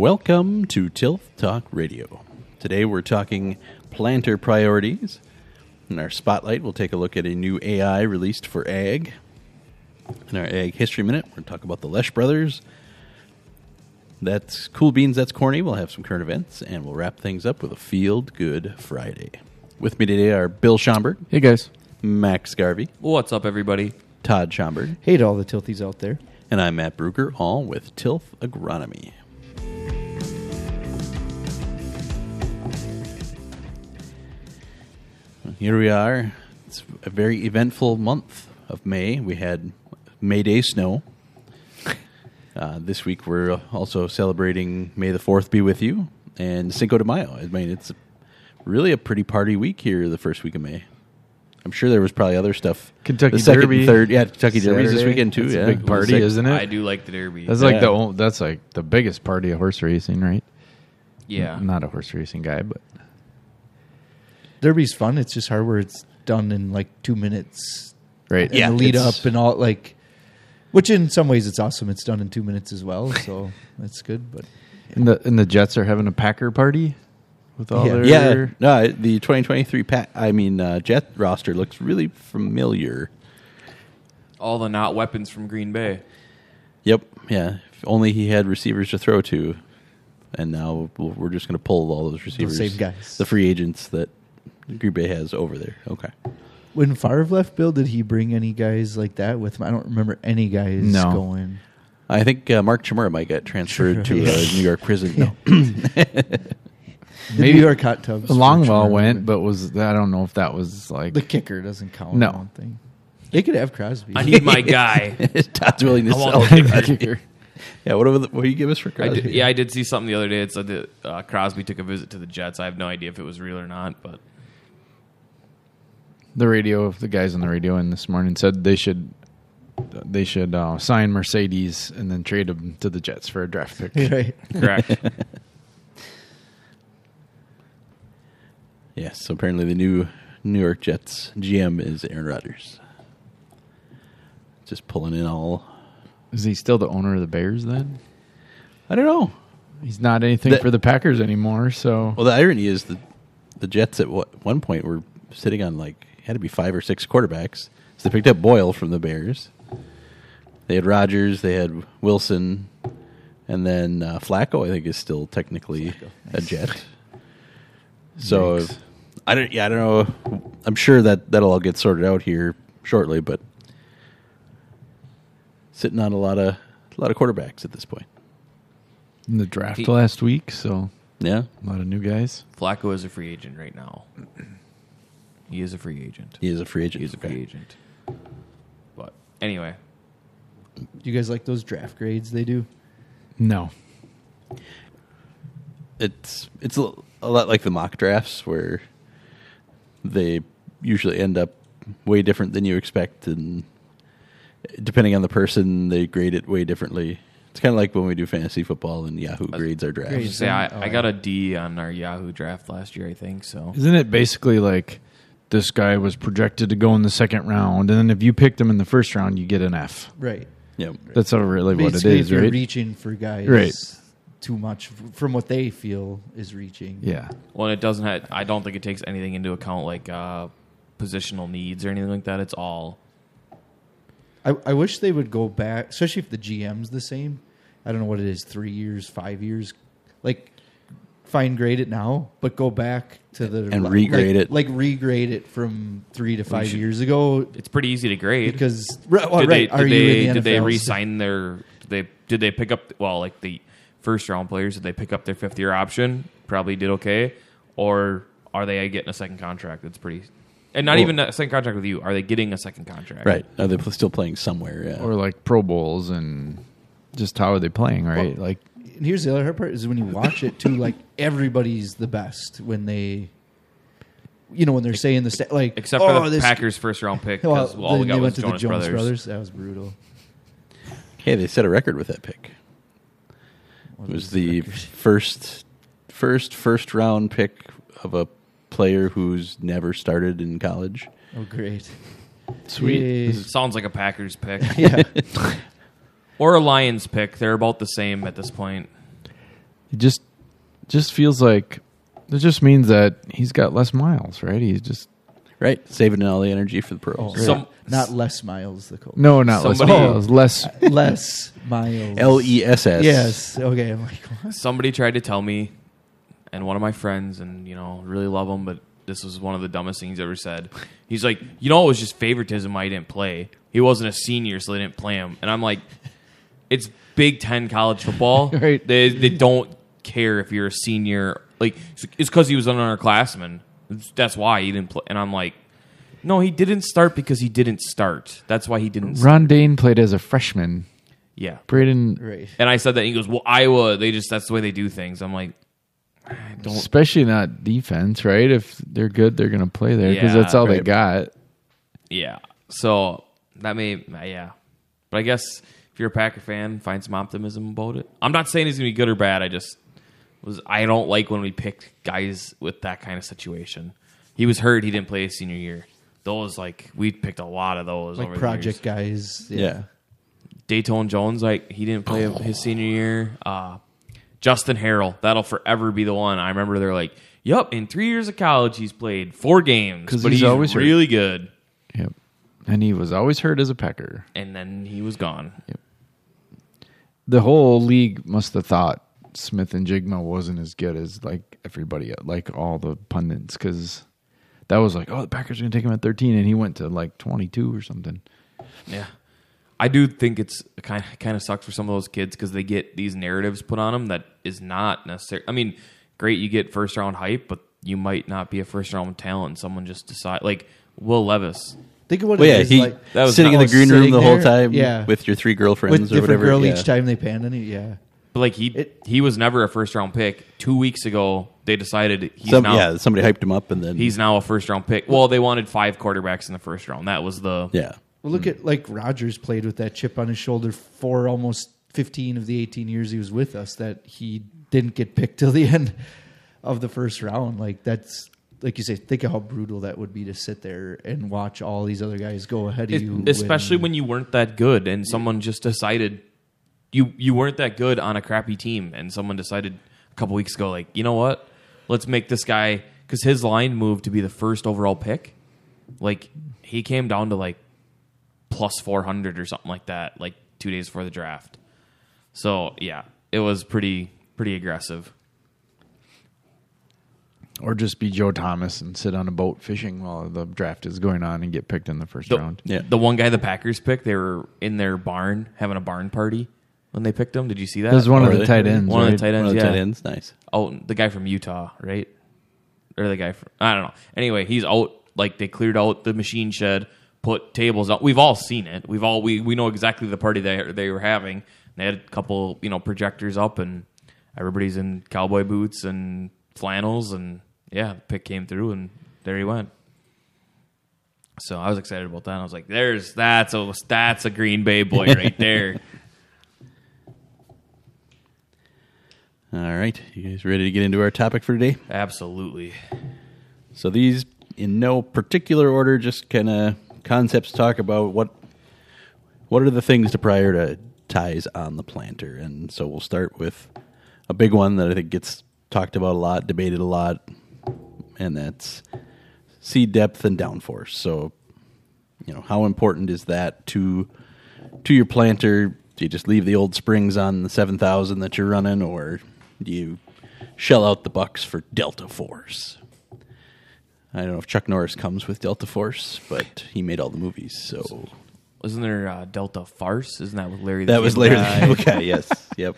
Welcome to Tilth Talk Radio. Today we're talking planter priorities. In our spotlight, we'll take a look at a new AI released for ag. In our ag history minute, we're going to talk about the Loesch brothers. That's cool beans. That's corny. We'll have some current events, and we'll wrap things up with a Field Good Friday. With me today are Bill Schomburg, Hey guys. Max Garvey, What's up, everybody? Todd Schomburg, Hey to all the tilthies out there. and I'm Matt Bruger, all with Tilth Agronomy. Here we are. It's a very eventful month of May. We had May Day snow. Uh, this week we're also celebrating May the 4th be with you and Cinco de Mayo. I mean, it's really a pretty party week here the first week of May. I'm sure there was probably other stuff. Kentucky the second Derby. third. Yeah, Kentucky Derby's this weekend too. That's a big party, Sec- isn't it? I do like the Derby. That's like the Yeah. ol- that's like the biggest party of horse racing, right? yeah. I'm not a horse racing guy, but Derby's fun. It's just hard where it's done in like two minutes. right. And Yeah, the lead up and all like, which in some ways it's awesome. It's done in two minutes as well, so that's good. But And the and the Jets are having a Packer party with all Yeah. their Yeah, no, the 2023 Pat. I mean, uh, Jet roster looks really familiar. All the not weapons from Green Bay. Yep, yeah. If only he had receivers to throw to, and now we'll- we're just going to pull all those receivers, same guys. the free agents that Green Bay has over there. Okay, when Favre left, Bill, did he bring any guys like that with him? I don't remember any guys No. going. I think uh, Mark Chmura might get transferred to Yeah. a New York prison. No, The New York hot tubs. Longwell went, but was I don't know if that was like the kicker doesn't count. No. I don't they could have Crosby. I need my guy. Todd's willing to I sell. the him. kicker. yeah, what, what do you give us for I Crosby? did, yeah, I did see something the other day. It said that uh, Crosby took a visit to the Jets. I have no idea if it was real or not, but the radio. The guys on the radio in this morning said they should they should uh, sign Marcedes and then trade him to the Jets for a draft pick. right. correct. Yes, so apparently the new New York Jets GM is Aaron Rodgers. Just pulling in all. Is he still the owner of the Bears then? I don't know. He's not anything That- for the Packers anymore, so Well, the irony is that the Jets at what, one point were sitting on like had to be five or six quarterbacks. So they picked up Boyle from the Bears. They had Rodgers. They had Wilson, and then uh, Flacco. I think is still technically a Jet. So Yikes. I don't. Yeah, I don't know. I'm sure that that'll all get sorted out here shortly, but sitting on a lot of a lot of quarterbacks at this point. in the draft He- last week, so Yeah, a lot of new guys. Flacco is a free agent right now. He is a free agent. he is a free agent. He is a free Okay. agent. But anyway, Do you guys like those draft grades they do? No. it's it's a, a lot like the mock drafts where they usually end up way different than you expect and depending on the person they grade it way differently it's kind of like when we do fantasy football and yahoo grades our I was drafts gonna say I, Oh, I got a oh, D on our Yahoo draft last year. I think so. Isn't it basically like this guy was projected to go in the second round, and then if you picked him in the first round, you get an F. Right. Yeah. That's not really what it Basically, is, if you're right? reaching for guys Right. too much from what they feel is reaching. yeah. Well, it doesn't. Have, I don't think it takes anything into account like uh, positional needs or anything like that. It's all I, I wish they would go back, especially if the GM's the same. I don't know what it is, three years, five years. Like, fine grade it now, but go back to the And like- regrade like, it. like regrade it from three to five should- years ago. it's pretty easy to grade. Because right, well, did right, they are did you they in the did they NFL? re-sign their did they did they pick up well like the first round players did they pick up their fifth year option probably did okay or are they getting a second contract that's pretty and not Well- even a second contract with you are they getting a second contract right are they still playing somewhere yeah Or like Pro Bowls and just how are they playing, right? Well- like And here's the other hard part is when you watch it too. Like everybody's the best when they, you know, when they're saying the sta- like except for oh, the this- Packers first round pick Well, because all we then got they was went to Jonas, the Jonas Brothers. Brothers. That was brutal. hey they set a record with that pick What it was was the record? first first first round pick of a player who's never started in college Oh, great. Sweet. Sounds like a Packers pick Yeah. or a Lions pick. They're about the same at this point. It just just feels like it just means that he's got less miles, right? He's just Right, saving all the energy for the pros. Oh, Some- not less miles. The coach. no, not Somebody- less miles, less. less miles. L E S S. Yes. Okay. I'm like, what? Somebody tried to tell me, and one of my friends, and you know, really love him, but this was one of the dumbest things he ever said. He's like, you know, it was just favoritism. I didn't play. He wasn't a senior, so they didn't play him. And I'm like, it's Big Ten college football. Right. They they don't care if you're a senior. Like it's because he was an underclassman. That's why he didn't play. And I'm like, no, he didn't start because he didn't start. That's why he didn't. Start. Ron Dayne played as a freshman. Yeah. Braden, Right. And I said that. And he goes, well, Iowa. They just that's the way they do things. I'm like, don't. especially not defense, right? If they're good, they're going to play there because Yeah, that's all they got. Yeah. So that may, yeah. But I guess if you're a Packer fan, find some optimism about it. I'm not saying he's gonna be good or bad. I just was I don't like when we pick guys with that kind of situation. He was hurt. He didn't play his senior year. Those like we picked a lot of those Like over project the guys. Yeah. Yeah. Datone Jones, like he didn't play his senior year. Uh, Justin Harrell, that'll forever be the one. I remember they're like, "Yep, in three years of college, he's played four games, 'Cause but he's he's, always hurt. really good." Yep. And he was always hurt as a Packer. And then he was gone. The whole league must have thought Smith-Njigba wasn't as good as like everybody, like all the pundits, because that was like, oh, the Packers are going to take him at 13, and he went to like 22 or something. Yeah, I do think it's kind of, kind of sucks for some of those kids because they get these narratives put on them that is not necessary. I mean, great you get first round hype, but you might not be a first round talent. Someone just decide like Will Levis. Think of what Well, it yeah, is he like. That was sitting in not- the green room sitting the whole there, time yeah. with your three girlfriends with or different whatever. girl yeah. each time they panned on you. Yeah. But like he It- he was never a first round pick. Two weeks ago, they decided he's Some, now yeah, somebody hyped him up and then he's now a first round pick. Well, they wanted five quarterbacks in the first round. That was the yeah. Well, look at like Rodgers played with that chip on his shoulder for almost 15 of the 18 years he was with us that he didn't get picked till the end of the first round. Like that's like you say, think of how brutal that would be to sit there and watch all these other guys go ahead of you. especially win. when you weren't that good and someone just decided you you weren't that good on a crappy team and someone decided a couple weeks ago like you know what let's make this guy because his line moved to be the first overall pick like he came down to like plus 400 or something like that like two days before the draft so yeah it was pretty pretty aggressive Or just be Joe Thomas and sit on a boat fishing while the draft is going on and get picked in the first the, round. Yeah. the one guy the packers picked they were in their barn having a barn party when they picked him did you see that That was one Oh, of the really? tight ends. One of the right? tight One ends of the yeah tight ends, nice. Oh, the guy from Utah, right? Or the guy from I don't know. Anyway, he's out. Like they cleared out the machine shed, put tables out. We've all seen it. We've all we we know exactly the party they they were having. They had a couple you know projectors up, and everybody's in cowboy boots and flannels, and yeah, the pick came through, and there he went. So I was excited about that. I was like, "There's that's a that's a Green Bay boy right there." All right, you guys ready to get into our topic for today? Absolutely. So these, in no particular order, just kind of concepts talk about what what are the things to prioritize on the planter, and so we'll start with a big one that I think gets talked about a lot, debated a lot, and that's seed depth and downforce. So, you know, how important is that to to your planter? Do you just leave the old springs on the seven thousand that you're running, or do you shell out the bucks for Delta Force? I don't know if Chuck Norris comes with Delta Force, but he made all the movies, so Wasn't there uh, Delta Farce? Isn't that with Larry? the that was Larry Guy? the Cable Guy. Yes, yep.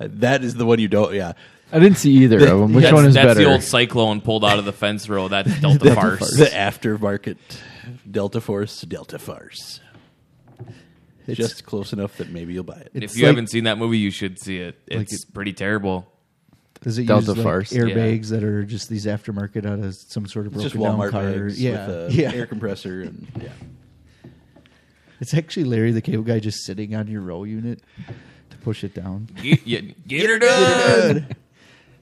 Uh, that is the one you don't. Yeah, I didn't see either of them. Which that's, one is better? that's better? the old cyclone pulled out of the fence row. That's Delta Farce. the aftermarket Delta Force, Delta Farce. It's- Just close enough that maybe you'll buy it. If It's you like- haven't seen that movie, you should see it. It's pretty terrible. Does it Delta use like Farce. airbags that are just these aftermarket out of some sort of It's just broken down Walmart car? bags yeah, with a yeah. air compressor and yeah. It's actually Larry the Cable Guy just sitting on your row unit to push it down. Get, get, get her done.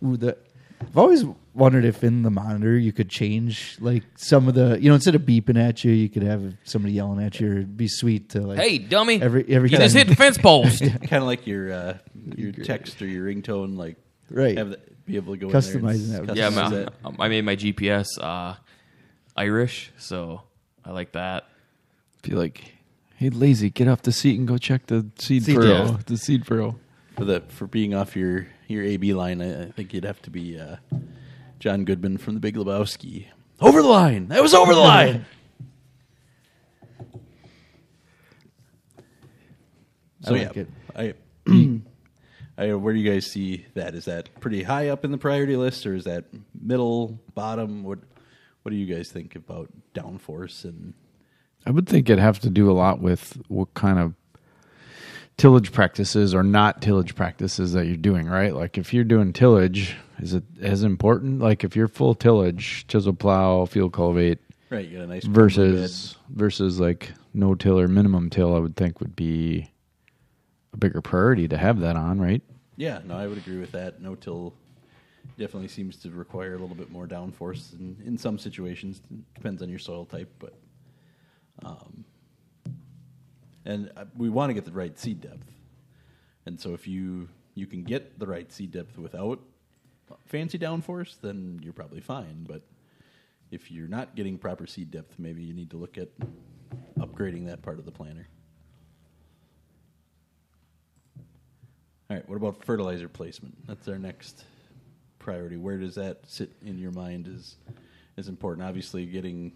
Ooh, the, I've always wondered if in the monitor you could change like some of the you know instead of beeping at you, you could have somebody yelling at you. It'd be sweet to like Hey, dummy! every every you time. just hit the fence post. kind of like your uh, your text or your ringtone, like Right. Have the, be able to go Customizing in there that and would Yeah, customize my, it. I made my GPS uh, Irish, so I like that. Be like, hey, lazy, get off the seat and go check the seed, Seed furrow. depth. The seed furrow. for the for being off your your AB line. I, I think you'd have to be uh, John Goodman from The Big Lebowski. Over the line. That was over the line. So I like yeah, it. I, I, where do you guys see that? Is that pretty high up in the priority list, or is that middle, bottom? What What do you guys think about downforce and I would think it'd have to do a lot with what kind of tillage practices or not tillage practices that you're doing, right? Like if you're doing tillage, is it as important? Like if you're full tillage, chisel plow, field cultivate right? You got a nice versus versus like no till or minimum till, I would think would be a bigger priority to have that on, right? Yeah, no, I would agree with that. No till definitely seems to require a little bit more downforce in, in some situations. Depends on your soil type, but um, and uh, we want to get the right seed depth. And so if you you can get the right seed depth without fancy downforce, then you're probably fine. But if you're not getting proper seed depth, maybe you need to look at upgrading that part of the planter. All right, what about fertilizer placement? That's our next priority. Where does that sit in your mind is is important? Obviously, getting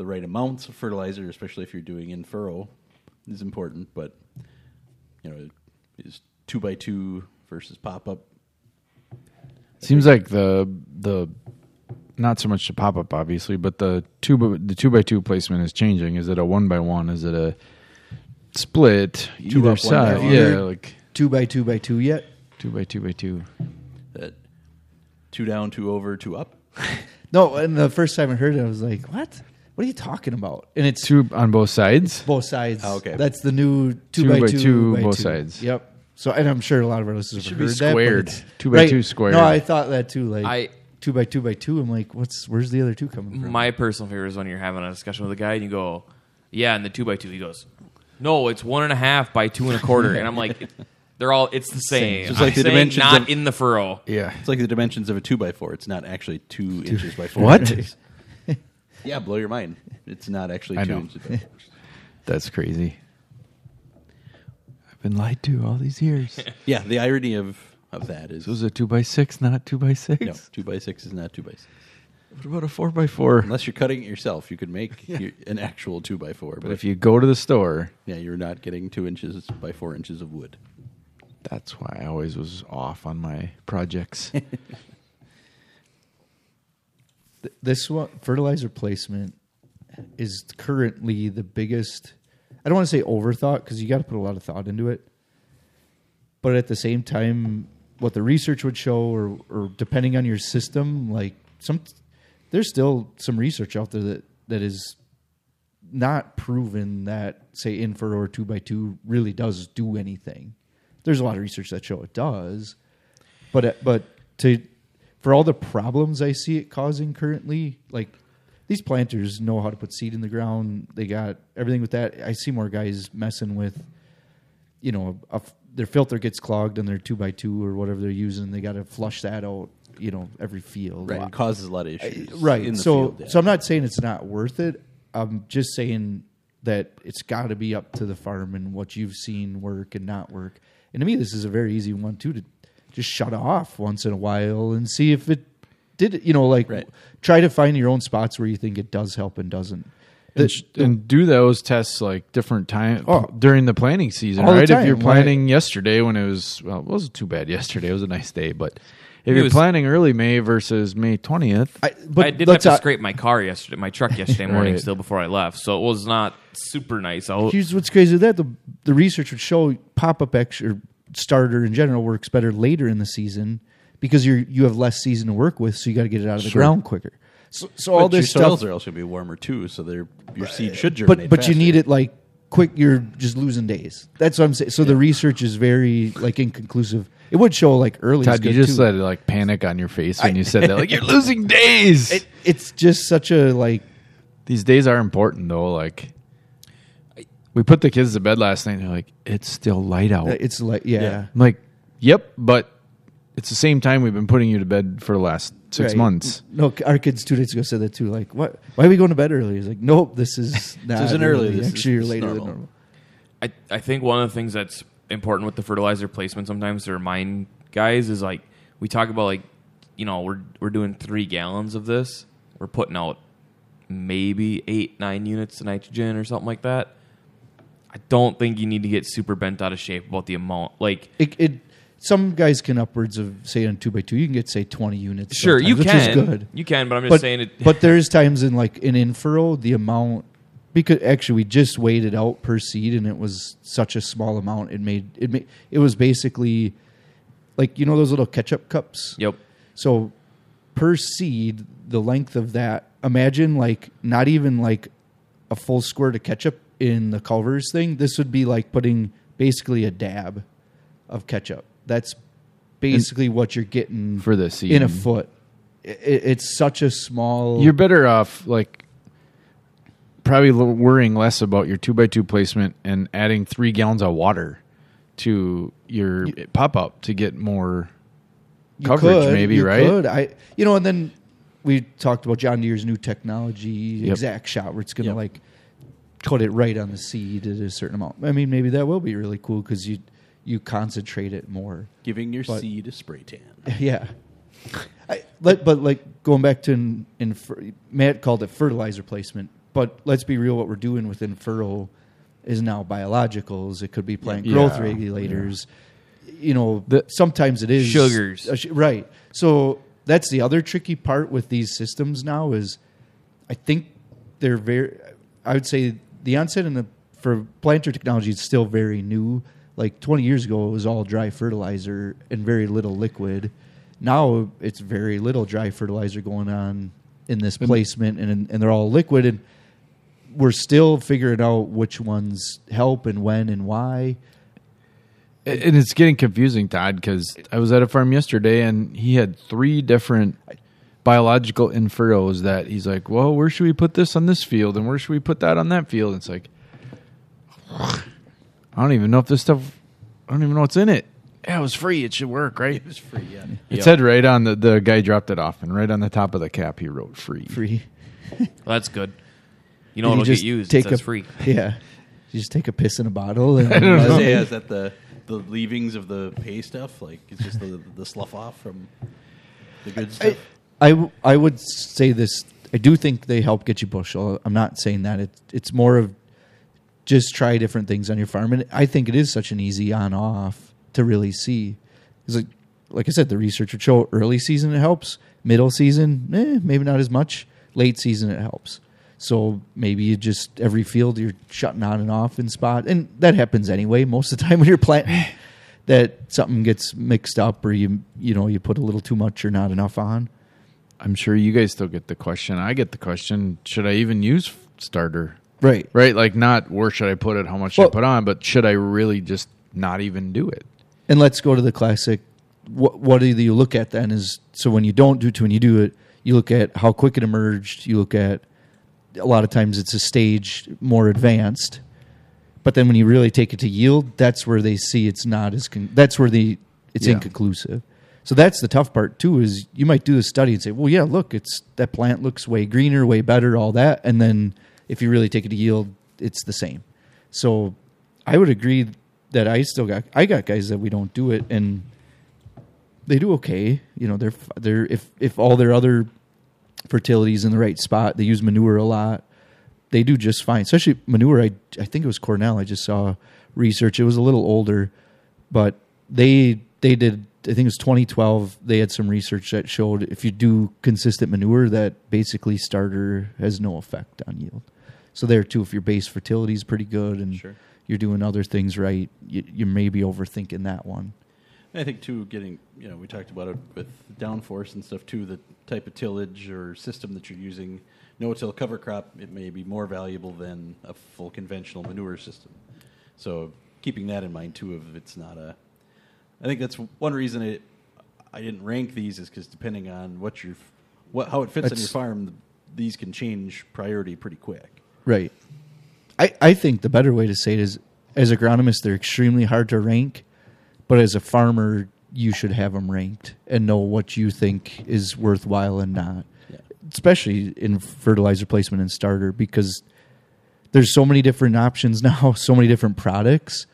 the right amounts of fertilizer, especially if you're doing in furrow, is important. But you know, is two by two versus pop up? Seems like the the not so much the pop up obviously, but the two by- the two by two placement is changing. Is it a one by one? Is it a split Two either up, one side? Yeah, like Two by two by two yet? two by two by two. That two down, two over, two up. No, and the first time I heard it, I was like, "What? What are you talking about?" And it's Two on both sides. both sides. Oh, okay. that's the new two, Two by, by two, two, by both two. sides. Yep. So, and I'm sure a lot of our listeners should have be heard that. but squared. it's- Two by two squared. No, I thought that too. Like I- two by two by two. I'm like, what's where's the other two coming from? My personal favorite is when you're having a discussion with a guy and you go, "Yeah," and the two by two, he goes, "No, it's one and a half by two and a quarter," and I'm like, "They're all it's the same." Just like I'm the dimensions not of- in the furrow. Yeah. It's like the dimensions of a two by four. It's not actually two, inches by four. What? inches. yeah, blow your mind. It's not actually I two know. inches. That's crazy. I've been lied to all these years. Yeah, the irony of of that is was a two by six, not two by six. no two by six is not two by six. What about a four by four? Unless you're cutting it yourself, you could make your, an actual two by four. But, But if you go to the store, yeah, you're not getting two inches by four inches of wood. that's why I always was off on my projects. Th- this one fertilizer placement is currently the biggest i don't want to say overthought because you got to put a lot of thought into it. But at the same time what the research would show or, or depending on your system like some there's still some research out there that that is not proven that say in furrow or two by two really does do anything. There's a lot of research that show it does. But but to for all the problems I see it causing currently, like these planters know how to put seed in the ground. They got everything with that. I see more guys messing with, you know, a their filter gets clogged on their two by two or whatever they're using. They got to flush that out, you know, every field. Right, it causes a lot of issues. Right. In the so field, yeah. so I'm not saying it's not worth it. I'm just saying that it's got to be up to the farm and what you've seen work and not work. And to me, this is a very easy one too to just shut off once in a while and see if it did. You know, like Right. try to find your own spots where you think it does help and doesn't. The- and, sh- and do those tests like different time Oh. during the planning season, All the right? If you're planning planting yesterday when it was well, it wasn't too bad yesterday. It was a nice day, but if It you're was- planting early May versus May twentieth, I, but I did have let's to not- scrape my car yesterday, my truck yesterday morning, Right. still before I left, so it was not super nice out. Here's what's crazy that the the research would show pop up extra starter in general works better later in the season because you're you have less season to work with, so you got to get it out of the Sure. ground quicker. So, so all But your this soils stuff, are also going to be warmer too, so they're, your seed should but germinate. but you faster. need it like quick. You're just losing days. That's what I'm saying. So the research is very like inconclusive. It would show like early. is Todd, you just too. let like panic on your face when you said that. Like you're losing days. It, it's just such a like These days are important though. Like we put the kids to bed last night. and They're like, it's still light out. it's like yeah. Yeah. I'm like, yep, but it's the same time we've been putting you to bed for the last six Right. months. No, our kids two days ago said that too. Like, what? Why are we going to bed early? He's like, nope, this is not isn't early. early. This is- Actually, you're this is later normal. than normal. I, I think one of the things that's important with the fertilizer placement sometimes to remind guys is like we talk about like you know we're we're doing three gallons of this we're putting out maybe eight nine units of nitrogen or something like that i don't think you need to get super bent out of shape about the amount like It, it some guys can upwards of say on two by two, you can get say twenty units. sure you sometimes, can which is good. you can but i'm just but saying it but there's times in like in infurrow the amount because actually we just weighed it out per seed and it was such a small amount it made it made it was basically like you know those little ketchup cups yep so per seed the length of that imagine like not even like a full squirt of ketchup in the Culver's thing this would be like putting basically a dab of ketchup that's basically what you're getting For the in a foot I- i it's such a small You're better off like probably worrying less about your two by two placement and adding three gallons of water to your pop up to get more coverage, could, maybe you right? Could. I, you know, and then we talked about John Deere's new technology, Yep. ExactShot, where it's going to Yep. like put it right on the seed at a certain amount. I mean, maybe that will be really cool because you you concentrate it more. Giving your But- seed a spray tan. yeah. I, let, but like going back to in, in Matt called it fertilizer placement, but let's be real. What we're doing with Infurrow is now biologicals. It could be plant growth Yeah, regulators. You know, The- sometimes it is Sugars. uh, sh- right? So that's the other tricky part with these systems now is, I think they're very. I would say the onset in the for planter technology is still very new. Like 20 years ago, it was all dry fertilizer and very little liquid. Now it's very little dry fertilizer going on in this placement, and and they're all liquid, and we're still figuring out which ones help and when and why. And it's getting confusing, Todd, because I was at a farm yesterday and he had three different biological infurrows that he's like, well, where should we put this on this field and where should we put that on that field? It's like, I don't even know if this stuff, I don't even know what's in it. Yeah, it was free. It should work, right? It was free, yeah. It said right on the, the guy dropped it off and right on the top of the cap, he wrote free. Free. well, that's good you know And it'll just get used take it says a free Yeah, you just take a piss in a bottle and don't know. Say, is that the the leavings of the pay stuff? Like it's just the the slough off from the good stuff. I, w- I would say this. I do think they help get you bushel. I'm not saying that. It, it's more of just try different things on your farm. And I think it is such an easy on off to really see. 'Cause like, like I said, the research would show early season it helps, middle season, eh, maybe not as much. Late season it helps. So maybe you just every field you're shutting on and off in spot, and that happens anyway. Most of the time when you're planting, that something gets mixed up or you you know you put a little too much or not enough on. I'm sure you guys still get the question. I get the question, should I even use starter? Right. Right? Like not where should I put it, how much should Well- I put on, but should I really just not even do it? And let's go to the classic. What what do you look at then? Is so when you don't do it, when you do it, you look at how quick it emerged. You look at a lot of times it's a stage more advanced, but then when you really take it to yield, that's where they see it's not as con- that's where the it's Yeah. inconclusive. So that's the tough part too. Is you might do the study and say, well, yeah, look, it's that plant looks way greener, way better, all that, and then if you really take it to yield, it's the same. So I would agree that I still got I got guys that we don't do it and they do okay. You know, they're they're if if all their other fertility's in the right spot, they use manure a lot. They do just fine. Especially manure. I I think it was Cornell. I just saw research. It was a little older, but they they did. I think it was 2012. They had some research that showed if you do consistent manure, that basically starter has no effect on yield. So there too, if your base fertility is pretty good and Sure. you're doing other things right, you, you may be overthinking that one. I think too, getting you know, we talked about it with downforce and stuff too. The type of tillage or system that you're using, no-till cover crop, it may be more valuable than a full conventional manure system. So keeping that in mind too, if it's not a, I think that's one reason it, I didn't rank these is because depending on what your, what how it fits on your farm, these can change priority pretty quick. Right. I, I think the better way to say it is as agronomists, they're extremely hard to rank, but as a farmer, you should have them ranked and know what you think is worthwhile and not. Yeah. Especially in fertilizer placement and starter because there's so many different options now, so many different products,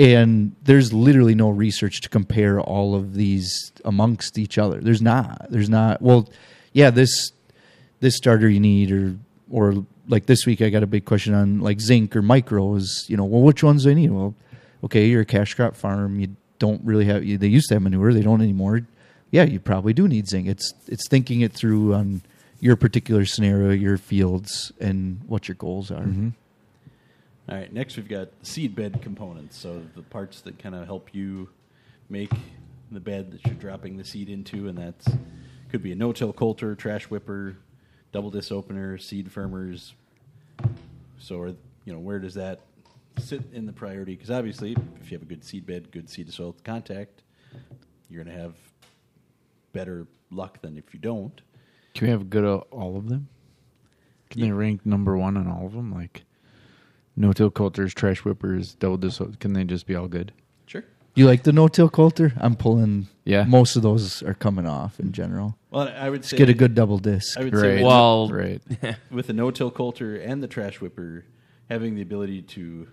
and there's literally no research to compare all of these amongst each other. There's not. There's not. Well, yeah, this this starter you need, or or like this week I got a big question on like zinc or micros. You know, well, which ones do I need? Well, okay, you're a cash crop farm. You don't really have. They used to have manure. They don't anymore. Yeah, you probably do need zinc. It's it's thinking it through on your particular scenario, your fields, and what your goals are. Mm-hmm. All right, next we've got seed bed components. So the parts that kind of help you make the bed that you're dropping the seed into, and that's could be a no-till coulter, trash whipper, double disc opener, seed firmers. So, are, you know, where does that sit in the priority? Because obviously, if you have a good seed bed, good seed to soil contact, you're going to have better luck than if you don't. Can we have good at all of them? Can they rank number one on all of them? Like no till coulters, trash whippers, double dis. Can they just be all good? Sure. You like the no-till coulter? I'm pulling. Yeah. most of those are coming off in general. Well, I would say Get a good double disc. I would say Right. with- Well, Right. with the no-till coulter and the trash whipper, having the ability to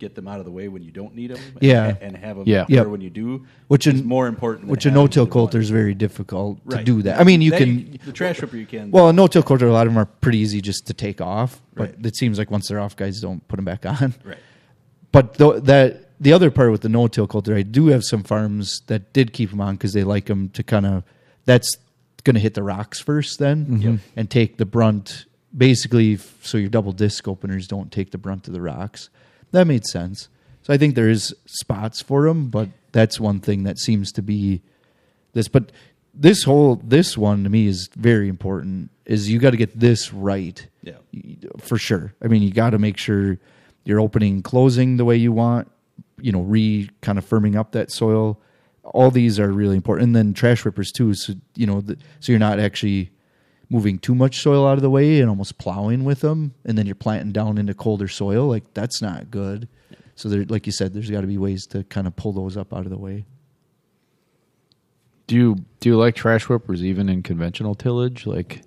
get them out of the way when you don't need them, Yeah. and, and have them Yeah. there Yep. when you do, Which is in- more important. Than Which a having no-till the coulter is very difficult to Right. do that. I mean, you That can. the trash whipper you can. Well, a no-till coulter, a lot of them are pretty easy just to take off, but Right. it seems like once they're off, guys don't put them back on. right. But th- that the other part with the no-till coulter, I do have some farms that did keep them on because they like them to kind of. That's going to hit the rocks first, then, mm-hmm. and take the brunt. Basically, f- so your double disc openers don't take the brunt of the rocks. That made sense. So I think there is spots for them, but that's one thing that seems to be this. But this whole this one to me is very important. Is you got to get this right Yeah. for sure. I mean, you got to make sure you're opening and closing the way you want. You know, re kind of firming up that soil. All these are really important, and then trash rippers too. So you know, the, so you're not actually moving too much soil out of the way and almost plowing with them, and then you're planting down into colder soil. Like that's not good. So there, like you said, there's got to be ways to kind of pull those up out of the way. Do you do you like trash whippers even in conventional tillage? Like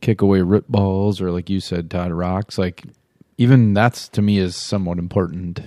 kick away root balls or like you said, Todd rocks. Like even that's to me is somewhat important.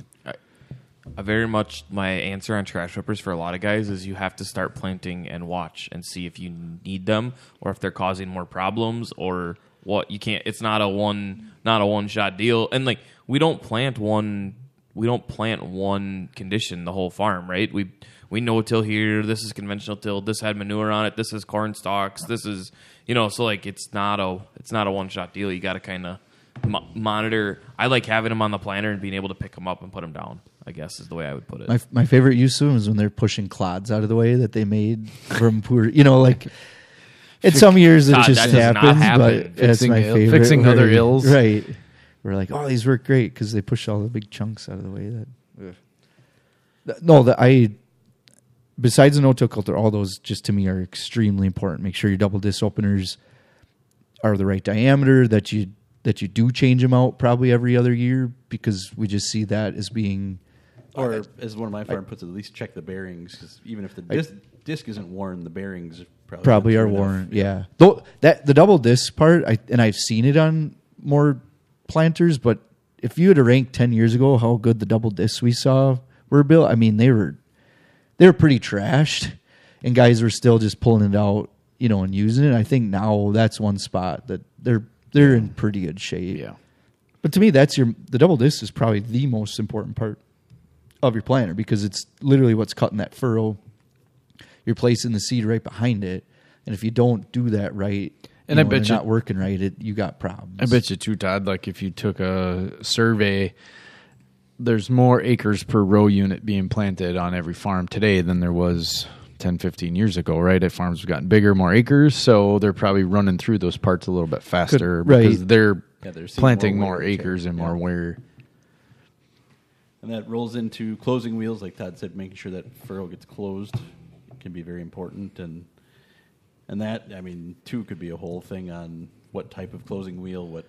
Very much my answer on trash whippers for a lot of guys is you have to start planting and watch and see if you need them or if they're causing more problems or what you can't it's not a one not a one shot deal. And like we don't plant one we don't plant one condition the whole farm right? We we know till here this is conventional till this had manure on it this is corn stalks this is you know so like it's not a it's not a one shot deal. You got to kind of mo- monitor. I like having them on the planter and being able to pick them up and put them down i guess is the way i would put it My my favorite use of them is when they're pushing clods out of the way that they made from poor. You know, like in some years it Todd, just that does not happens, happen. but that's Fixing my ill- favorite. fixing where- other ills. right? We're like, oh, these work great because they push all the big chunks out of the way. That Th- no, that I. Besides the no-till coulter, all those just to me are extremely important. Make sure your double disc openers are the right diameter. That you that you do change them out probably every other year because we just see that as being Or as one of my farm puts it, at least check the bearings because even if the disc, disc isn't worn, the bearings probably probably are through enough. worn. Yeah, though that the double disc part, I, and I've seen it on more planters. But if you had to rank ten years ago how good the double discs we saw were built, I mean they were they were pretty trashed, and guys were still just pulling it out, you know, and using it. I think now that's one spot that they're they're in pretty good shape. Yeah. But to me, that's your the double disc is probably the most important part of your planter because it's literally what's cutting that furrow. You're placing the seed right behind it, and if you don't do that right, And you I bet you- not working right, it you got problems. I bet you too, Todd. Like if you took a survey, there's more acres per row unit being planted on every farm today than there was 10, 15 years ago, right? At farms have gotten bigger, more acres, so they're probably running through those parts a little bit faster right. because they're Yeah, they're planting more more, wear and acres and Yeah. more wear. And that rolls into closing wheels, like Todd said, making sure that furrow gets closed can be very important, and and that I mean, too, could be a whole thing on what type of closing wheel, what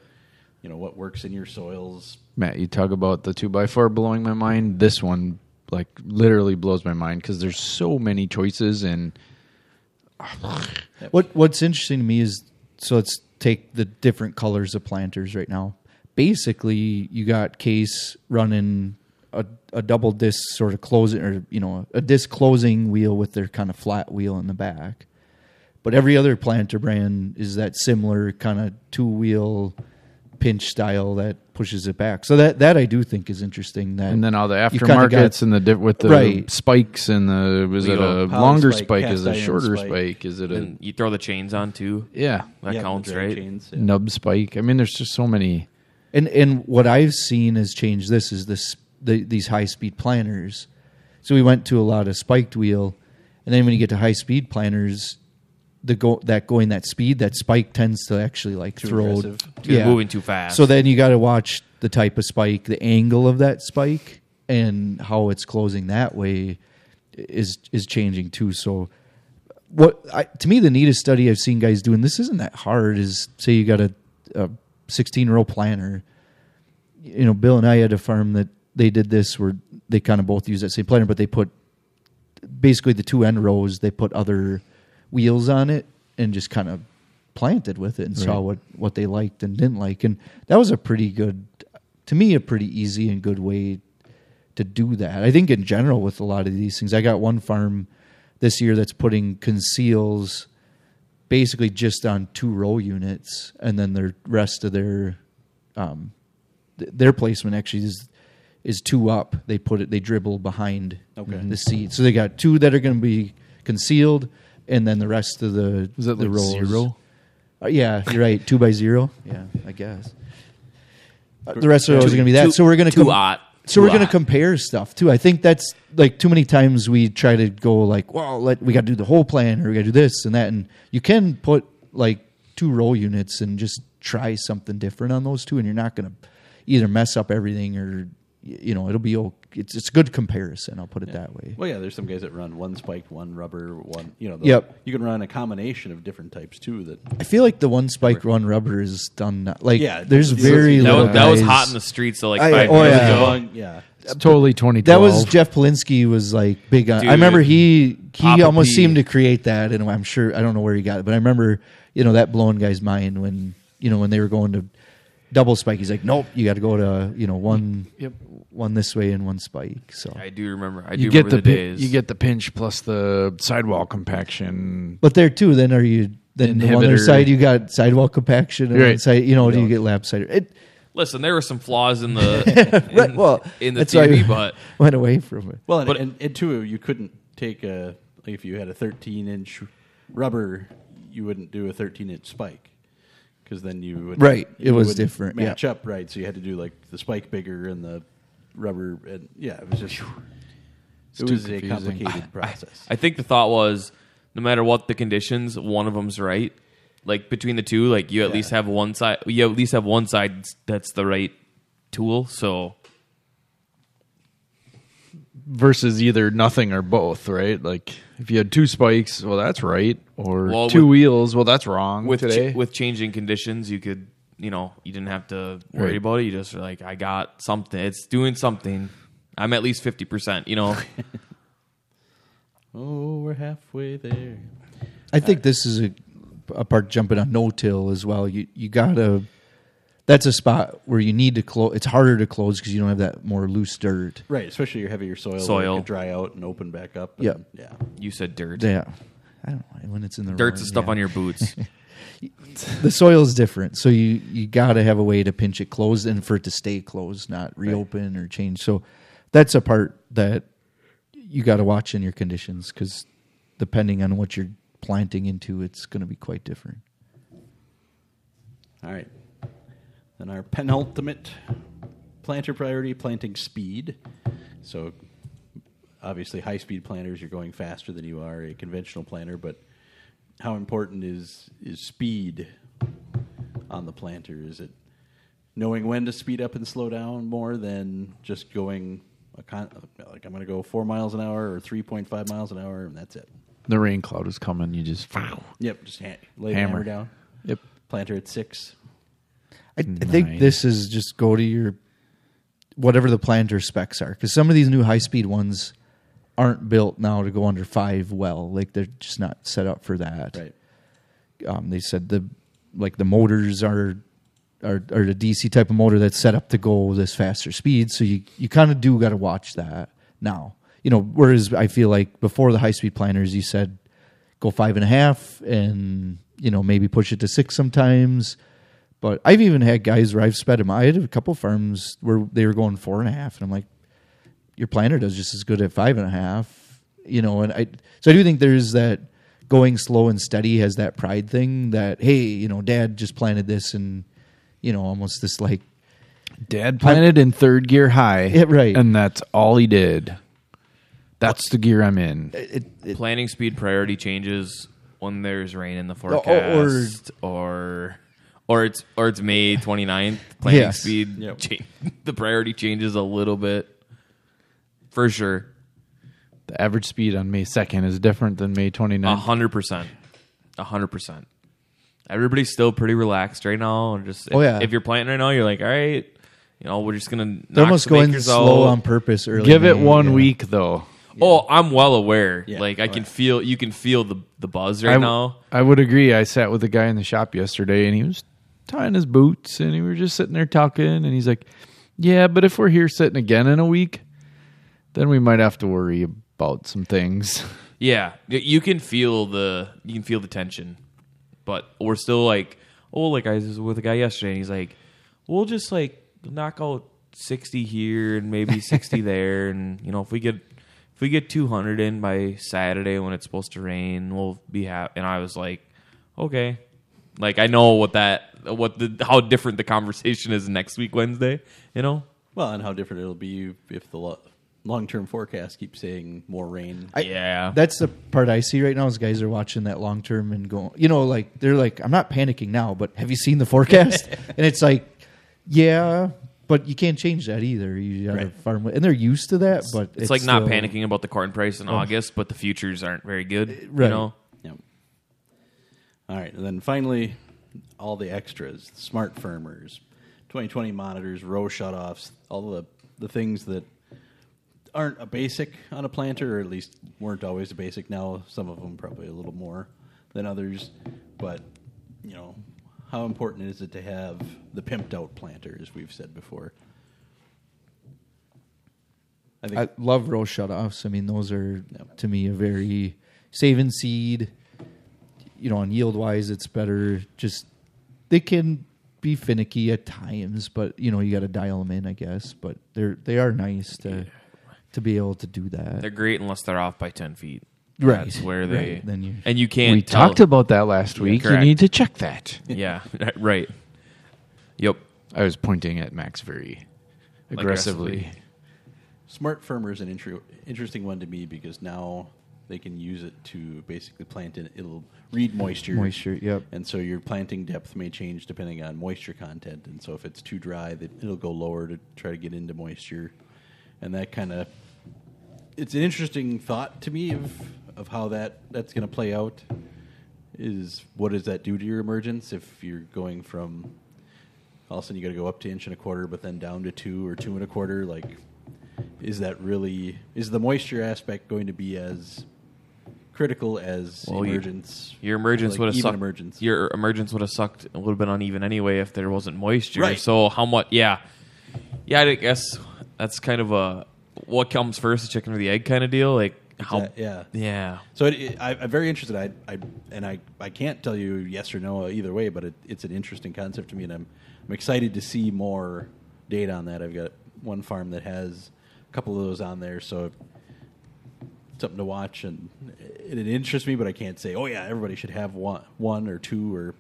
you know, what works in your soils. Matt, you talk about the two by four blowing my mind. This one like literally blows my mind because there's so many choices and What What's interesting to me is so let's take the different colors of planters right now. Basically, you got Case running a, a double disc sort of closing, or you know, a disc closing wheel with their kind of flat wheel in the back. But every other planter brand is that similar kind of two wheel pinch style that pushes it back. So that that I do think is interesting. That and then all the you kinda got- aftermarkets and the diff- with the Right. spikes and the was it uh, a longer spike, spike, is it a shorter spike. spike is it a And you throw the chains on too. yeah That Yeah, counts, right? chains, yeah. nub spike I mean there's just so many And and what I've seen has changed. This is this the, these high speed planters. So we went to a lot of spiked wheel, and then when you get to high speed planters, the go that going that speed, that spike tends to actually like Too throw. aggressive. You're moving too fast. So then you got to watch the type of spike, the angle of that spike, and how it's closing that way is is changing too. So what I, to me the neatest study I've seen guys doing this isn't that hard. Is say you got a, a 16 row planter. You know, Bill and I had a farm that they did this where they kind of both use that same planter, but they put basically the two end rows. They put other wheels on it and just kind of planted with it and saw what what they liked and didn't like, and that was a pretty good, to me, a pretty easy and good way to do that. I think in general with a lot of these things, I got one farm this year that's putting conceals basically just on two row units, and then the rest of their um, th- their placement actually is is two up. They put it, they dribble behind Okay. the seat, so they got two that are going to be concealed, and then the rest of the is it the like rows. zero Uh, yeah, you're right. Two by zero. Yeah, I guess. Uh, the rest of those are Too- going to be that. too- so we're going to too hot. so we're going to compare stuff too. I think that's like too many times we try to go like, well, let we got to do the whole plan or we got to do this and that, and you can put like two roll units and just try something different on those two, and you're not going to either mess up everything or y- you know it'll be okay. It's it's a good comparison. I'll put it that way. Well, yeah, there's some guys that run one spiked, one rubber, one. You know, the- Yep. You can run a combination of different types too. That I feel like the one spike one rubber is done now. like Yeah, there's it's- very it's- that little was, that was hot in the streets. So like I- five oh, years yeah. ago. Long- yeah. it's totally 2012 That was Jeff Polinsky was like big on. Dude, I remember he he Papa almost P. seemed to create that, and I'm sure I don't know where he got it, but I remember you know that blowing guy's mind when you know when they were going to double spike. He's like, nope, you got to go to you know one Yep. one this way and one spike. So, I do remember. I do you get remember the, the, pi- days. you get the pinch plus the sidewall compaction but there too, then are you then the one other side you got sidewall compaction and Right. one side you know do you get lap side? It Listen, there were some flaws in the in, right, well in the that's why theory, but went away from it. Well, and, But- and, and two, you couldn't take a like if you had a 13 inch rubber, you wouldn't do a 13 inch spike because then you would Right, it was different, yeah. Match up right, so you had to do like the spike bigger and the rubber, and yeah, it was just it too was a confusing. complicated process. I think the thought was, no matter what the conditions, one of them's right. Like between the two, like you at Yeah. least have one side. You at least have one side that's the right tool. So versus either nothing or both, right? Like if you had two spikes, well, that's right, or Well, two with- wheels, well, that's wrong with today. ch- with changing conditions, you could you know you didn't have to worry Right. about it. You just were like, I got something. It's doing something. I'm at least fifty percent. You know, oh, we're halfway there. I think this is a, a part jumping on no till as well. You you gotta. That's a spot where you need to close. It's harder to close because you don't have that more loose dirt. Right, especially your heavier soil, Soil. where it dry out and open back up. and- Yeah. yeah. you said dirt. Yeah, I don't know when it's in the Dirt's road, the stuff yeah. on your boots. The soil is different, so you you got to have a way to pinch it closed and for it to stay closed, not reopen or change. So that's a part that you got to watch in your conditions because depending on what you're planting into, it's going to be quite different. All right. Then our penultimate planter priority, planting speed. So obviously high speed planters, you're going faster than you are a conventional planter, but how important is is speed on the planter? Is it knowing when to speed up and slow down more than just going a con- like I'm going to go 4 miles an hour or 3.5 miles an hour and that's it. the rain cloud is coming. You just Yep, just ha- lay the Hammer. hammer down. yep. Planter at 6. I, I think this is just go to your whatever the planter specs are, because some of these new high speed ones aren't built now to go under five well. Like they're just not set up for that. Right. Um, they said the like the motors are are are the DC type of motor that's set up to go this faster speed. So you you kind of do got to watch that now. You know, whereas I feel like before the high speed planters, you said go five and a half and you know maybe push it to six sometimes. But I've even had guys where I've sped them. I had a couple farms where they were going four and a half, and I'm like, your planter does just as good at five and a half, you know. And I so I do think there's that going slow and steady has that pride thing that hey, you know, Dad just planted this, and you know, almost this like Dad planted in third gear high. Yeah, right. And that's all he did. That's the gear I'm in. it, it, Planning speed priority changes when there's rain in the oh, oh, or- forecast, or or it's or it's May 29th. Planning Yes. speed, Yep. cha- the priority changes a little bit, for sure. The average speed on May 2nd is different than May 29th. A hundred percent, a hundred percent. Everybody's still pretty relaxed right now. and Just Oh, if, yeah. if you're planting right now, you're like, all right, you know, we're just gonna. they're knock almost some going acres slow out. on purpose. Early Give it May, one yeah. week though. Oh, I'm well aware. Yeah. Like I Oh, can yeah. feel, you can feel the the buzz right I, now. I would agree. I sat with a guy in the shop yesterday and he was tying his boots and we were just sitting there talking and he's like, "Yeah, but if we're here sitting again in a week, then we might have to worry about some things." Yeah, you can feel the you can feel the tension, but we're still like, oh, like I was with a guy yesterday, and he's like, we'll just like knock out sixty here and maybe sixty there, and you know if we get if we get two hundred in by Saturday when it's supposed to rain, we'll be happy. And I was like, okay, like I know what that what the how different the conversation is next week Wednesday, you know. Well, and how different it'll be if the lo- long-term forecast keeps saying more rain. I- yeah, That's the part I see right now is guys are watching that long term and going, you know, like they're like, I'm not panicking now, but have you seen the forecast? and it's like, yeah, but you can't change that either. You got to Right. farm, and they're used to that. But it's, like not still- panicking about the corn price in oh. August, but the futures aren't very good. right. You know, Yep. All right, and then finally, all the extras: smart firmers, 2020 monitors, row shutoffs, all the the things that aren't a basic on a planter, or at least weren't always a basic. Now, some of them probably a little more than others, but you know, how important is it to have the pimped out planter, as we've said before? I think I love row shutoffs. I mean, those are to me a very saving seed. You know, on yield wise, it's better. Just they can be finicky at times, but you know you got to dial them in, I guess. But they're they are nice to to be able to do that. they're great unless they're off by ten feet. Right. That's where they Right. Then you- and you can't. we tell- talked about that last week. You need to check that. Yeah, right. Yep. I was pointing at Max very aggressively. Aggressively. Smart firmer is an intro, interesting one to me because now they can use it to basically plant in. It'll read moisture. Moisture, yep. And so your planting depth may change depending on moisture content. And so if it's too dry, that it'll go lower to try to get into moisture. And that kind of it's an interesting thought to me of of how that that's going to play out. Is what does that do to your emergence if you're going from all of a sudden you got to go up to inch and a quarter, but then down to two or two and a quarter? Like, is that really is the moisture aspect going to be as critical as Well, you- emergence? Your emergence Like, would have even sucked. emergence. Your emergence would have sucked. It would have been uneven anyway if there wasn't moisture. Right. So how much? Yeah, yeah. I guess that's kind of a what comes first, the chicken or the egg kind of deal. Like how? Exact- yeah. Yeah. So it, it, I, I'm very interested. I, I and I, I can't tell you yes or no either way, but it, it's an interesting concept to me, and I'm I'm excited to see more data on that. I've got one farm that has a couple of those on there, so something to watch, and it, it interests me, but I can't say, oh yeah, everybody should have one, one or two, or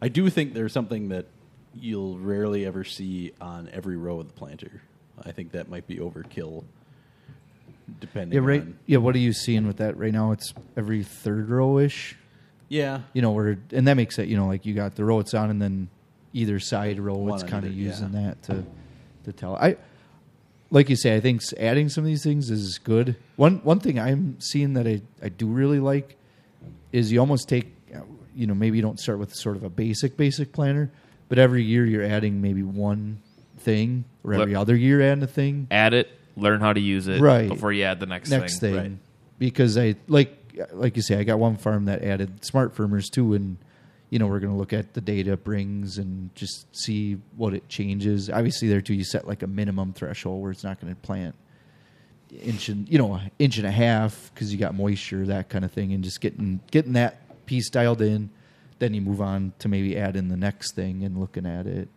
I do think there's something that you'll rarely ever see on every row of the planter. I think that might be overkill, depending. yeah, right. On, Yeah, what are you seeing with that right now? It's every third row ish. yeah, You know, where and that makes it. You know, like you got the row it's on, and then either side row, One it's kind of using yeah. that to to tell. I like you say. I think adding some of these things is good. One one thing I'm seeing that I I do really like is you almost take. uh, You know, maybe you don't start with sort of a basic basic planter, but every year you're adding maybe one thing, or every Let- other year adding a thing. Add it, learn how to use it Right. before you add the next, next thing, Right. because I like like you say, I got one farm that added smart firmers too, and you know we're going to look at the data it brings and just see what it changes. Obviously, there too, you set like a minimum threshold where it's not going to plant inch and you know inch and a half because you got moisture that kind of thing, and just getting getting that piece dialed in. Then you move on to maybe add in the next thing and looking at it.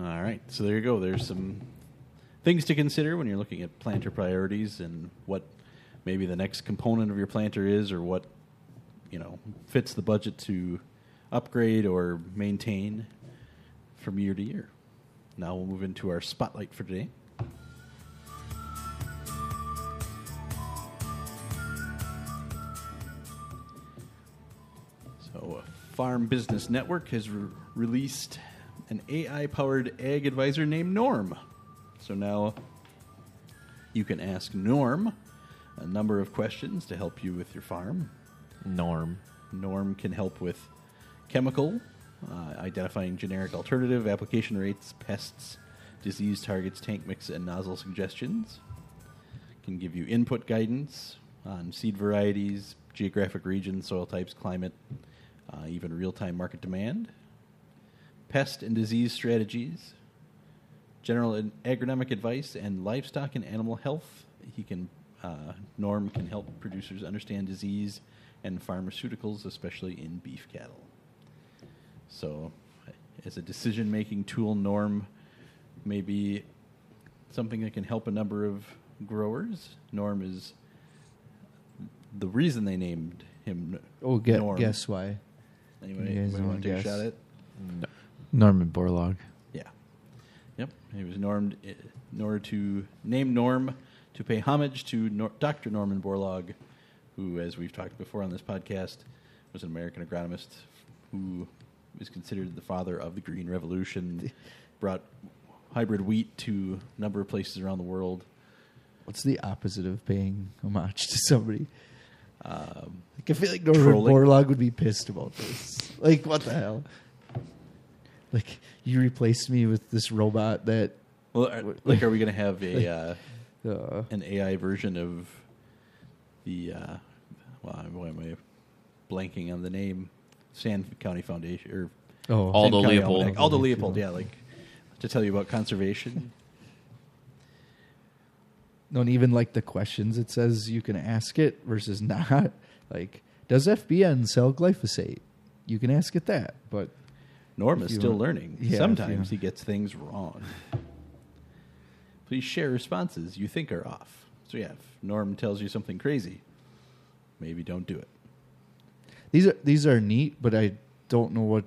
All right. So there you go. There's some things to consider when you're looking at planter priorities and what maybe the next component of your planter is or what you know fits the budget to upgrade or maintain from year to year. Now we'll move into our spotlight for today. So, uh, Farm Business Network has re- released an AI powered ag advisor named Norm. So now you can ask Norm a number of questions to help you with your farm. Norm. Norm can help with chemical, uh, identifying generic alternative, application rates, pests, disease targets, tank mix, and nozzle suggestions. Can give you input guidance on seed varieties, geographic regions, soil types, climate, uh, even real time market demand. Pest and disease strategies, general agronomic advice, and livestock and animal health. He can uh, Norm can help producers understand disease and pharmaceuticals, especially in beef cattle. So, as a decision making tool, Norm may be something that can help a number of growers. Norm is the reason they named him. Oh, get, Norm. guess why? Anyway, You guys wanna want to take a shot at it? Mm. Norman Borlaug. Yeah. Yep. He was normed eh, in order to name Norm to pay homage to Nor- Dr. Norman Borlaug, who, as we've talked before on this podcast, was an American agronomist who is considered the father of the Green Revolution, brought hybrid wheat to a number of places around the world. What's the opposite of paying homage to somebody? Um, Like, I feel like Norman Trolling. Borlaug would be pissed about this. Like, what the hell? Like, you replaced me with this robot that. well, are, like, are we going to have a uh, Uh, an AI version of the? Uh, well, why am I blanking on the name? Sand County Foundation or oh, Aldo County Leopold. Almanac. Aldo Leopold, yeah, like to tell you about conservation. No, and even like the questions it says you can ask it versus not. Like, does FBN sell glyphosate? You can ask it that, but Norm is still want- learning. yeah, Sometimes he gets things wrong. Please share responses you think are off. So yeah, if Norm tells you something crazy, maybe don't do it. these are these are neat. But I don't know what,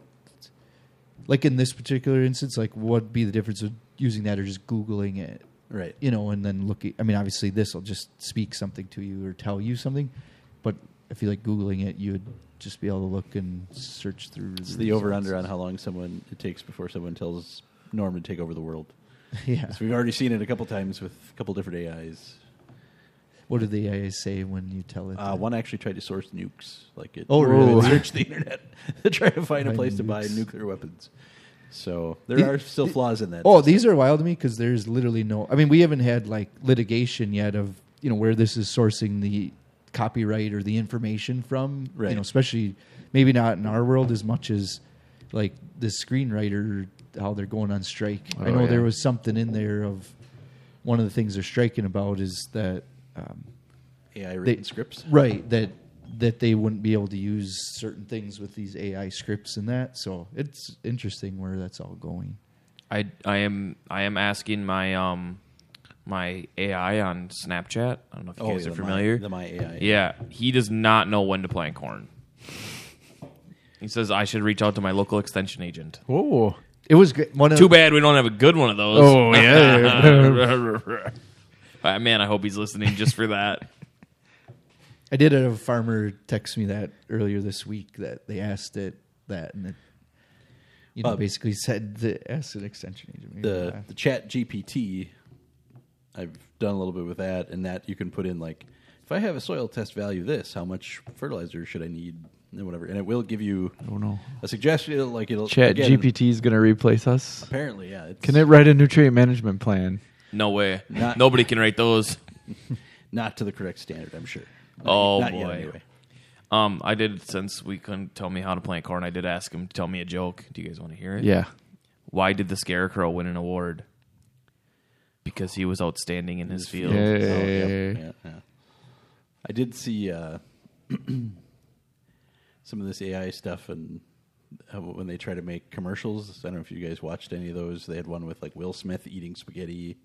like in this particular instance, like what'd be the difference of using that or just googling it? Right. you know, and then looking. I mean, obviously, this will just speak something to you or tell you something, but I feel like googling it, you would just be able to look and search through. It's the over under on how long someone it takes before someone tells Norm to take over the world. yeah. So we've already seen it a couple times with a couple different AIs. What do the AI say when you tell it? Uh, that? one actually tried to source nukes. Like it, Oh, really? it searched the internet to try to find a place to buy nuclear weapons. So there The- are still flaws in that. Oh, these are wild to me because there's literally no. I mean, we haven't had like litigation yet of you know where this is sourcing the copyright or the information from. Right. You know, especially maybe not in our world as much as like the screenwriter how they're going on strike. I Oh, know yeah. there was something in there of one of the things they're striking about is that um, AI written they- scripts. right that that they wouldn't be able to use certain things with these AI scripts and that. So it's interesting where that's all going. I I am I am asking my um my AI on Snapchat. I don't know if you Oh, guys yeah, are the My- familiar. the My AI. Yeah, he does not know when to plant corn. He says I should reach out to my local extension agent. Whoa. It was great. One of, Too bad we don't have a good one of those. Oh, yeah. Uh, man, I hope he's listening just for that. I did have a farmer text me that earlier this week that they asked it that and it you know Uh, basically said the ask an extension agent. The laugh. the Chat GPT. I've done a little bit with that, and that you can put in like, if I have a soil test value this, how much fertilizer should I need and whatever, and it will give you I don't know. a suggestion. Like it'll Chat again, GPT is going to replace us. Apparently, yeah. It's Can it write a nutrient management plan? No way. Not- Nobody can rate those. not to the correct standard? I'm sure. Not- Oh, not yet, boy. anyway. Um, I did since we couldn't tell me how to play plant corn. I did ask him to tell me a joke. Do you guys want to hear it? Yeah. Why did the scarecrow win an award? Because he was outstanding in his field. Yeah. Oh, yeah, Hey. yeah, yeah. I did see uh, some of this AI stuff, and how when they try to make commercials. I don't know if you guys watched any of those. They had one with like Will Smith eating spaghetti,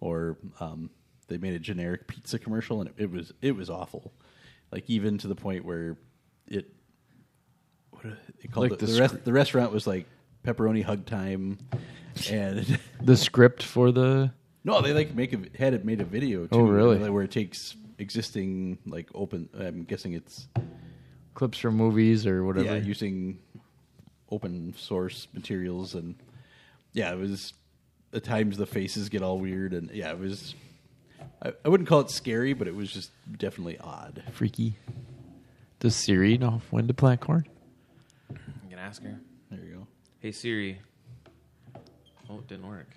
or um, they made a generic pizza commercial, and it, it was it was awful. Like even to the point where it what it called Like the, the the, rest, the restaurant was like pepperoni hug time, and The script for the no, they like make a had it made a video too. Oh, really? Where it takes existing like open. I'm guessing it's clips from movies or whatever. yeah using open source materials and yeah it was at times the faces get all weird and yeah it was. I, I wouldn't call it scary, but it was just definitely odd. Freaky. Does Siri know when to plant corn? You can ask her. There you go. Hey Siri. Oh, it didn't work.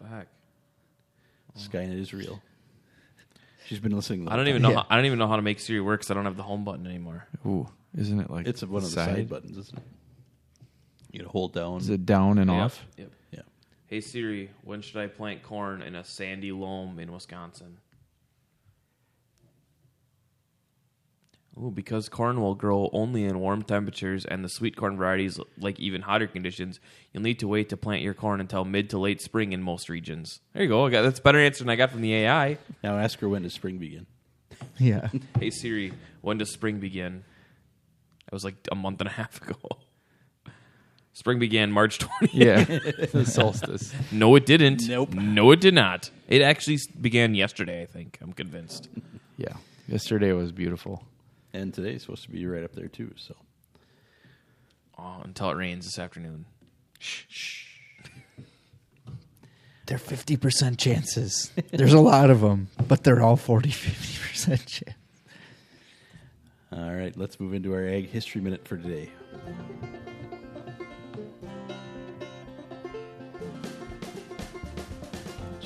The heck. Skynet is real. She's been listening. I don't even time. know. How, I don't even know how to make Siri work. 'cause I don't have the home button anymore. Ooh, isn't it like It's one of the side buttons, isn't it? You gotta hold down. Is it down and Yep, off? Yep. Yeah. Hey Siri, when should I plant corn in a sandy loam in Wisconsin? Ooh, because corn will grow only in warm temperatures and the sweet corn varieties like even hotter conditions, you'll need to wait to plant your corn until mid to late spring in most regions. There you go. I got, that's a better answer than I got from the AI. Now ask her when does spring begin. Yeah. Hey Siri, when does spring begin? That was like a month and a half ago. Spring began March 20th. Yeah, the solstice. No, it didn't. Nope. No, it did not. It actually s- began yesterday, I think. I'm convinced. Yeah, yesterday was beautiful. And today's supposed to be right up there too. So Oh, until it rains this afternoon. They're 50% chances. There's a lot of them, but they're all 40, 50% chance. all right, let's move into our ag history minute for today.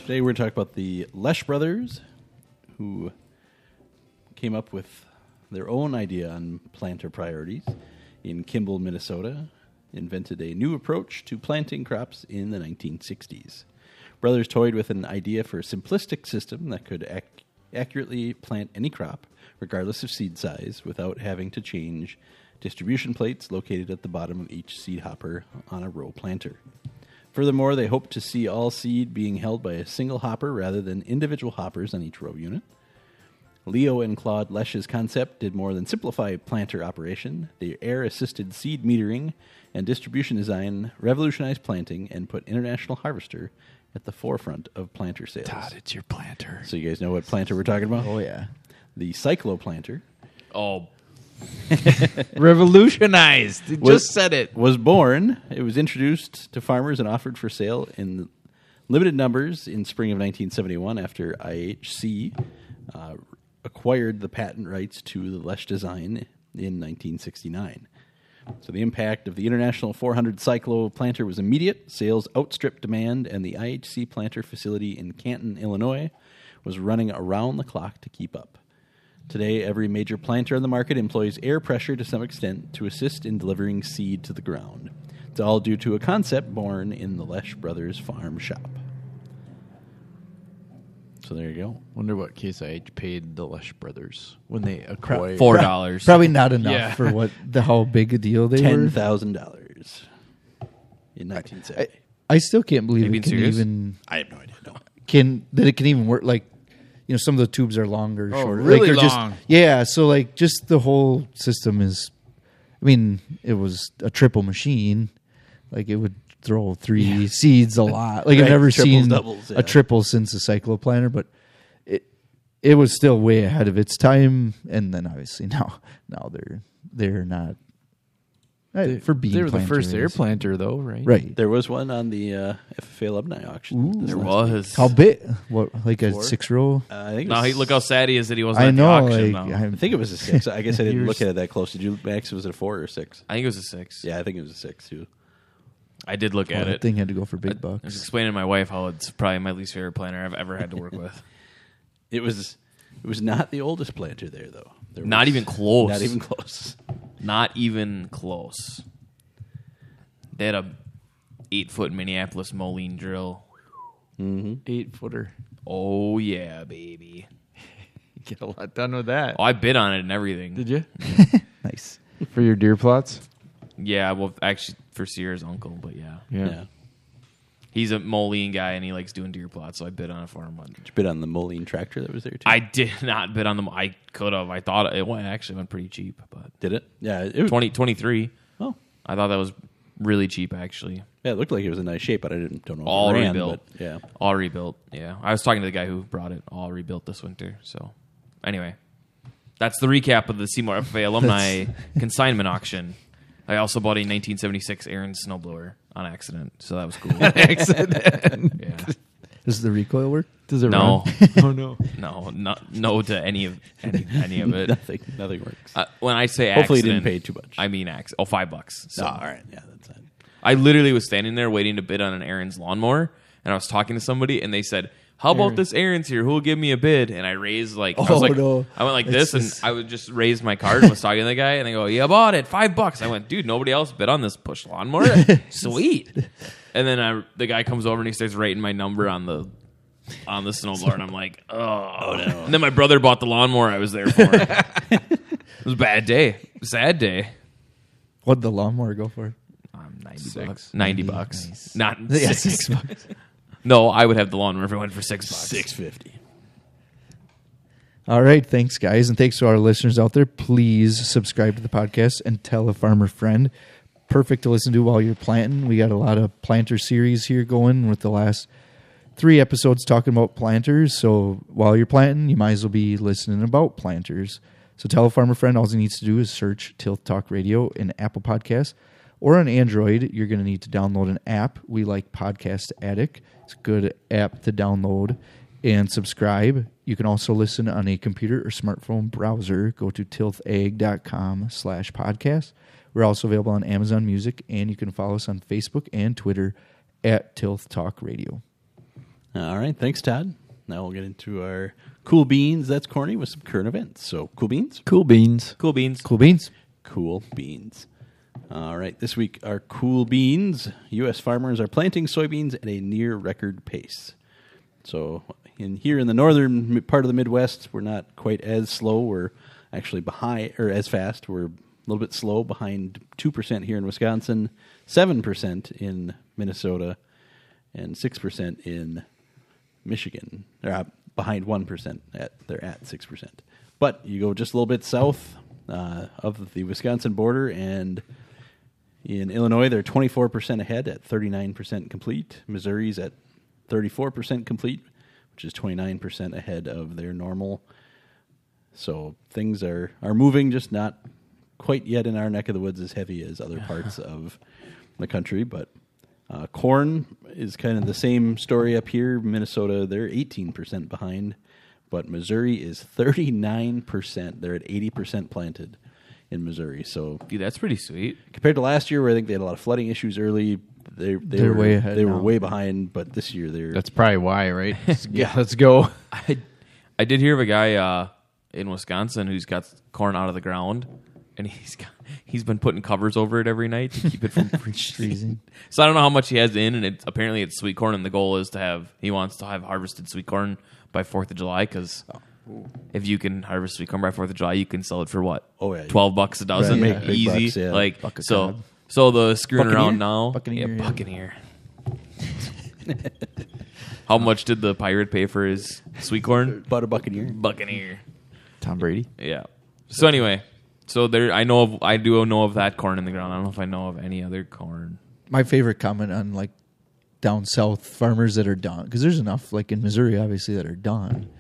Today we're going to talk about the Loesch brothers, who came up with their own idea on planter priorities in Kimball, Minnesota, invented a new approach to planting crops in the 1960s. Brothers toyed with an idea for a simplistic system that could ac- accurately plant any crop, regardless of seed size, without having to change distribution plates located at the bottom of each seed hopper on a row planter. Furthermore, they hope to see all seed being held by a single hopper rather than individual hoppers on each row unit. Leo and Claude Loesch's concept did more than simplify planter operation. The air assisted seed metering and distribution design revolutionized planting and put International Harvester at the forefront of planter sales. Todd, it's your planter. So, you guys know what planter we're talking about? Oh, yeah. The cycloplanter Oh, Revolutionized. Was- Just said it. was born. It was introduced to farmers and offered for sale in limited numbers in spring of 1971 after IHC uh, acquired the patent rights to the Loesch design in 1969. So the impact of the International 400 Cyclo planter was immediate. Sales outstripped demand, and the IHC planter facility in Canton, Illinois, was running around the clock to keep up. Today, every major planter on the market employs air pressure to some extent to assist in delivering seed to the ground. It's all due to a concept born in the Loesch Brothers farm shop. So there you go. Wonder what Case IH paid the Loesch brothers when they acquired. four dollars. Probably not enough Yeah. for what the how big a deal they Ten were. thousand dollars in nineteen I. I still can't believe Are you it being can serious? even I have no idea. No. can that it can even work like you know some of the tubes are longer Oh, shorter. really like, or just- long. yeah so like just the whole system is i mean it was a triple machine. Like it would throw three seeds a lot. Like i've never triples, seen doubles, yeah. a triple since a cycloplanter but it it was still way ahead of its time. And then obviously now now they're they're not Uh, for bean they were the first air planter, though, right? Right. There was one on the uh, FFA alumni auction. this There last week. was. How big? What, like a six row? Uh, I think. No, was- he, look how sad he is that he wasn't I at the know. auction. Like, though. I I'm, think it was a six. I guess I didn't look at it that close. Did you, Max? Was it a four or a six? I think it was a six. Yeah, I think it was a six too. I did look well, at that it. thing had to go for big I was explaining to my wife how it's probably my least favorite planter I've ever had to work with. It was. It was not the oldest planter there though. There Not was- even close. Not even close. Not even close. They had a eight foot Minneapolis Moline drill. Mm-hmm. Eight footer. Oh yeah, baby. You get a lot done with that. Oh, I bid on it and everything. Did you? Mm. Nice. For your deer plots? Yeah, well, actually for Sierra's uncle, but yeah, Yeah. He's a Moline guy and he likes doing deer plots, so I bid on it for him. But Did you bid on the Moline tractor that was there too? I did not bid on the. I could have. I thought it went actually went pretty cheap, but did it. Yeah. It was. 20, 23. Oh. I thought that was really cheap actually. Yeah, it looked like it was in nice shape, but I didn't don't know. All ran, rebuilt. yeah. All rebuilt. Yeah. I was talking to the guy who brought it. All rebuilt this winter. So, anyway, that's the recap of the Seymour FFA alumni consignment auction. I also bought a 1976 Ariens snowblower on accident, so that was cool. accident. yeah. Does the recoil work? Does it No. run? oh, no. No, no, no to any of any, any of it. nothing. Nothing works. Uh, when I say Hopefully, you accident, didn't pay too much. I mean, acc- oh, five bucks. So oh, all right. Yeah, that's fine. I literally was standing there waiting to bid on an Ariens lawnmower, and I was talking to somebody, and they said, "How about this Ariens here? Who will give me a bid?" And I raised like, I Oh, was like, no. I went like It's this, and I would just raise my card and was talking to the guy, and they go, "Yeah, I bought it, five bucks." I went, "Dude, nobody else bid on this push lawnmower, sweet." And then I, the guy comes over and he starts writing my number on the on the snowblower, and I'm like, "Oh, no!" And then my brother bought the lawnmower I was there for. it was a bad day, sad day. What'd the lawnmower go for? Um, ninety Six. bucks. Ninety bucks. Not Yeah, six. six bucks. No, I would have the lawnmower if it went for six bucks. Six fifty. All right, thanks guys, and thanks to our listeners out there. Please subscribe to the podcast and tell a farmer friend. Perfect to listen to while you're planting. We got a lot of planter series here going with the last three episodes talking about planters. So while you're planting, you might as well be listening about planters. So tell a farmer friend. All he needs to do is search Tilth Talk Radio in Apple Podcasts or on Android. You're going to need to download an app. We like Podcast Addict. It's a good app to download and subscribe. You can also listen on a computer or smartphone browser. Go to tilthag.com slash podcast. We're also available on Amazon Music, and you can follow us on Facebook and Twitter at Tilth Talk Radio. All right. Thanks, Todd. Now we'll get into our cool beans. That's corny with some current events. So cool beans. Cool beans. Cool beans. Cool beans. Cool beans. All right. This week, our cool beans. U.S. farmers are planting soybeans at a near record pace. So, in here in the northern part of the Midwest, we're not quite as slow. We're actually behind, or as fast. We're a little bit slow, behind two percent here in Wisconsin, seven percent in Minnesota, and six percent in Michigan. They're uh, behind one percent. At they're at six percent. But you go just a little bit south uh, of the Wisconsin border, and in Illinois, they're twenty four percent ahead at thirty nine percent complete. Missouri's at thirty four percent complete, which is twenty nine percent ahead of their normal. So things are are moving, just not quite yet in our neck of the woods as heavy as other parts of the country, but. Uh, corn is kind of the same story up here. Minnesota, they're 18% behind, but Missouri is 39%. They're at 80% planted in Missouri. So Dude, that's pretty sweet. compared to last year, where I think they had a lot of flooding issues early, they, they They're were way ahead They now. were way behind, but this year they're That's probably why, right? yeah. Let's go. I, I did hear of a guy uh, in Wisconsin who's got corn out of the ground, and he's got, he's been putting covers over it every night to keep it from freezing. so I don't know how much he has in, and it, apparently it's sweet corn, and the goal is to have he wants to have harvested sweet corn by Fourth of July because. If you can harvest sweet corn by Fourth of July, you can sell it for what? Oh, yeah. twelve bucks a dozen, Right, yeah. Easy. bucks, yeah. Like Buck so, cod. so the screwing Buccaneer? around now, Buccaneer, yeah, yeah. Buccaneer. How much did the pirate pay for his sweet corn? about a buccaneer. Buccaneer. Tom Brady. Yeah. So anyway, so there, I know of, I do know of that corn in the ground. I don't know if I know of any other corn. My favorite comment on like down south farmers that are done because there's enough like in Missouri obviously that are done,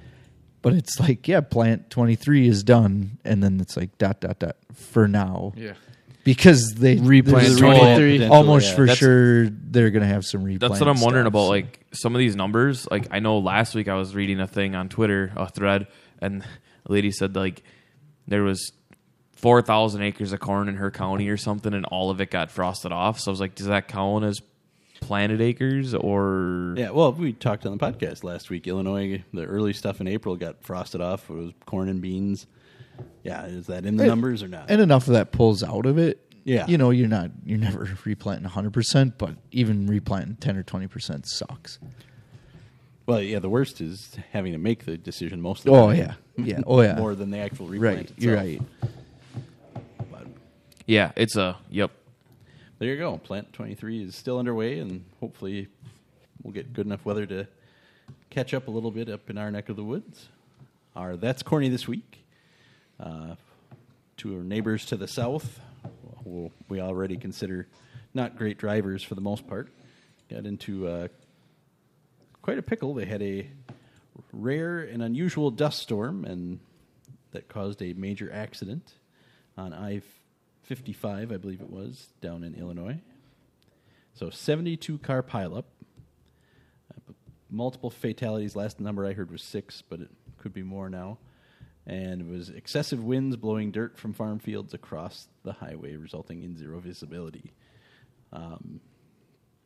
but it's like yeah, plant 23 is done, and then it's like dot dot dot for now. Yeah. because they Replant 23. almost yeah. for That's- sure they're gonna have some replant. That's what I'm wondering stuff, about. so. Like some of these numbers. Like I know last week I was reading a thing on Twitter, a thread, and a lady said like there was four thousand acres of corn in her county or something, and all of it got frosted off. So I was like, does that count as planted acres or? Yeah, well, we talked on the podcast last week. Illinois, the early stuff in April got frosted off. It was corn and beans. Yeah, is that in the It- numbers or not? and enough of that pulls out of it. Yeah. you know, you're not you're never replanting 100, percent but even replanting 10 or 20 percent sucks. well, yeah, the worst is having to make the decision most of the Oh time. yeah, yeah, oh yeah, more than the actual replant. right. You're right. But Yeah, it's a yep. There you go. Plant 23 is still underway, and hopefully we'll get good enough weather to catch up a little bit up in our neck of the woods. Our That's Corny this week. Uh, to our neighbors to the south, we already consider not great drivers for the most part, got into uh, quite a pickle. They had a rare and unusual dust storm, and that caused a major accident on I 55, I believe it was, down in Illinois. So 72 car pileup, uh, multiple fatalities. Last number I heard was six, but it could be more now. And it was excessive winds blowing dirt from farm fields across the highway, resulting in zero visibility. Um,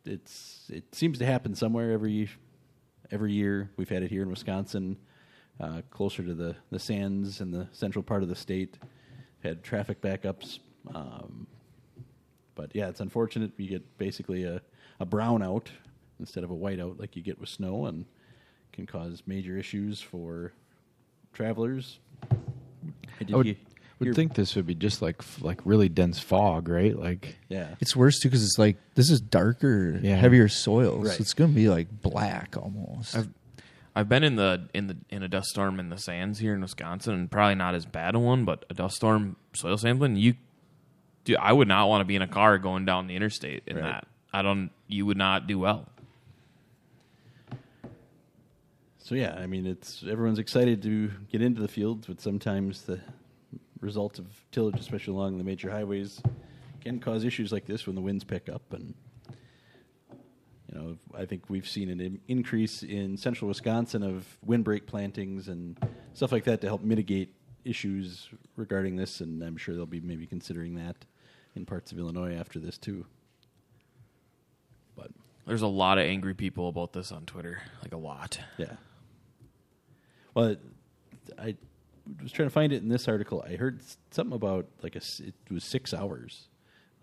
it's it seems to happen somewhere every every year. We've had it here in Wisconsin, uh, closer to the the sands in the central part of the state. Had traffic backups, um, but yeah, it's unfortunate. You get basically a a brownout instead of a whiteout like you get with snow, and can cause major issues for travelers. Did I would, you would think this would be just like like really dense fog, right? Like yeah. It's worse too because it's like this is darker, Yeah. heavier soil, Right. so it's gonna be like black almost. I've I've been in the in the in a dust storm in the sands here in Wisconsin, and probably not as bad a one, but a dust storm soil sampling. You, dude, I would not want to be in a car going down the interstate in Right. that. I don't. You would not do well. So yeah, I mean, it's everyone's excited to get into the fields, but sometimes the result of tillage, especially along the major highways, can cause issues like this when the winds pick up. And you know, I think we've seen an in- increase in central Wisconsin of windbreak plantings and stuff like that to help mitigate issues regarding this. And I'm sure they'll be maybe considering that in parts of Illinois after this too. But There's a lot of angry people about this on Twitter, like a lot. Yeah. Well, I was trying to find it in this article. I heard something about like a s- it was six hours,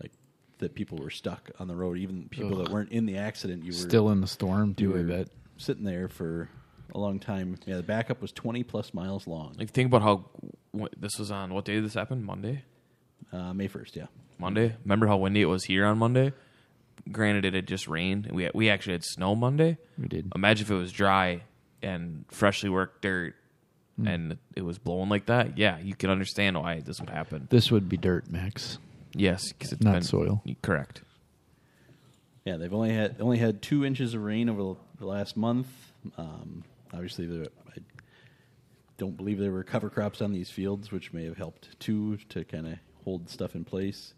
like that people were stuck on the road. Even people that weren't in the accident, you were still in the storm you too. I were bet. sitting there for a long time. Yeah, the backup was twenty plus miles long. Like think about how what, this was on. What day did this happen? Monday. Uh, May first, yeah. Monday. Remember how windy it was here on Monday? Granted, it had just rained. We we actually had snow Monday. We did. Imagine if it was dry and freshly worked dirt, Hmm. and it was blowing like that. Yeah, you can understand why this would happen. This would be dirt, Max. Yes, because it's Not been soil. Correct. Yeah, they've only had only had two inches of rain over the last month. Um, obviously, the, I don't believe there were cover crops on these fields, which may have helped too to kind of hold stuff in place.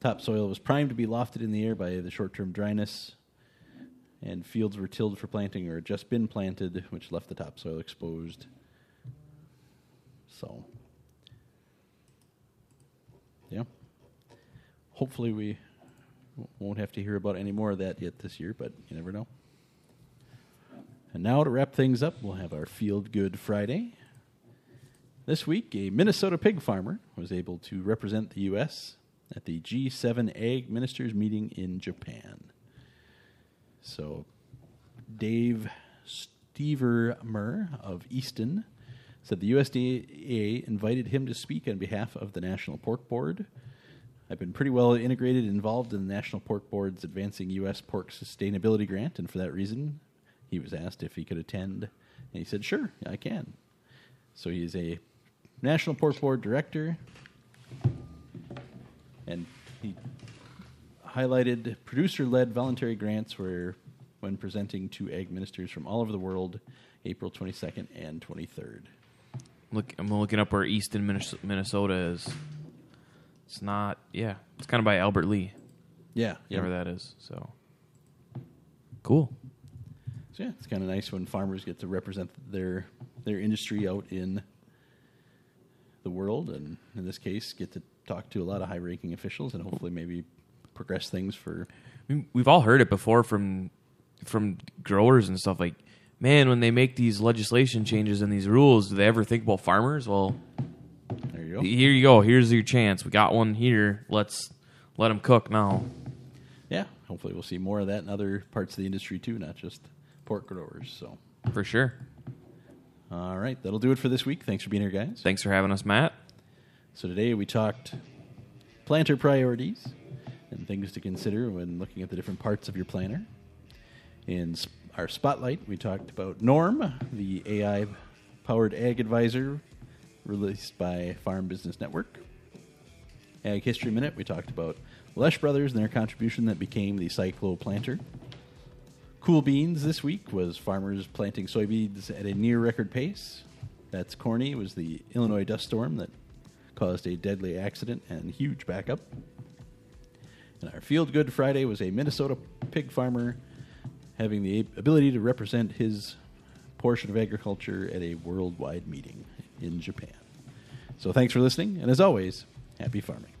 Topsoil was primed to be lofted in the air by the short-term dryness, and fields were tilled for planting or had just been planted, which left the topsoil exposed. So, yeah. Hopefully, we won't have to hear about any more of that yet this year, but you never know. And now to wrap things up, we'll have our Field Good Friday. This week, a Minnesota pig farmer was able to represent the U.S. at the G7 Ag Ministers meeting in Japan. So, Dave Stevermer of Easton said the USDA invited him to speak on behalf of the National Pork Board. I've been pretty well integrated and involved in the National Pork Board's Advancing U.S. Pork Sustainability Grant, and for that reason, he was asked if he could attend, and he said, Sure, I can. So he is a National Pork Board director, and he highlighted producer led voluntary grants where when presenting to ag ministers from all over the world April 22nd and 23rd. Look, I'm looking up where Easton, Minnesota is. It's not. Yeah, it's kind of by Albert Lea, Yeah, yeah. whatever that is. So cool. So yeah, it's kind of nice when farmers get to represent their their industry out in the world, and in this case, get to talk to a lot of high-ranking officials, and hopefully maybe progress things for. I mean, we've all heard it before from from growers and stuff like man when they make these legislation changes and these rules do they ever think about farmers well There you go. here you go here's your chance we got one here let's let them cook now Yeah, hopefully we'll see more of that in other parts of the industry too, not just pork growers. So, for sure all right, that'll do it for this week. Thanks for being here, guys. thanks for having us matt So today we talked planter priorities and things to consider when looking at the different parts of your planter. In our spotlight, we talked about Norm, the AI-powered ag advisor released by Farm Business Network. Ag History Minute, we talked about Loesch Brothers and their contribution that became the Cyclo planter. Cool Beans this week was farmers planting soybeans at a near record pace. That's Corny was the Illinois dust storm that caused a deadly accident and huge backup. And our Field Good Friday was a Minnesota pig farmer having the ability to represent his portion of agriculture at a worldwide meeting in Japan. So thanks for listening, and as always, happy farming.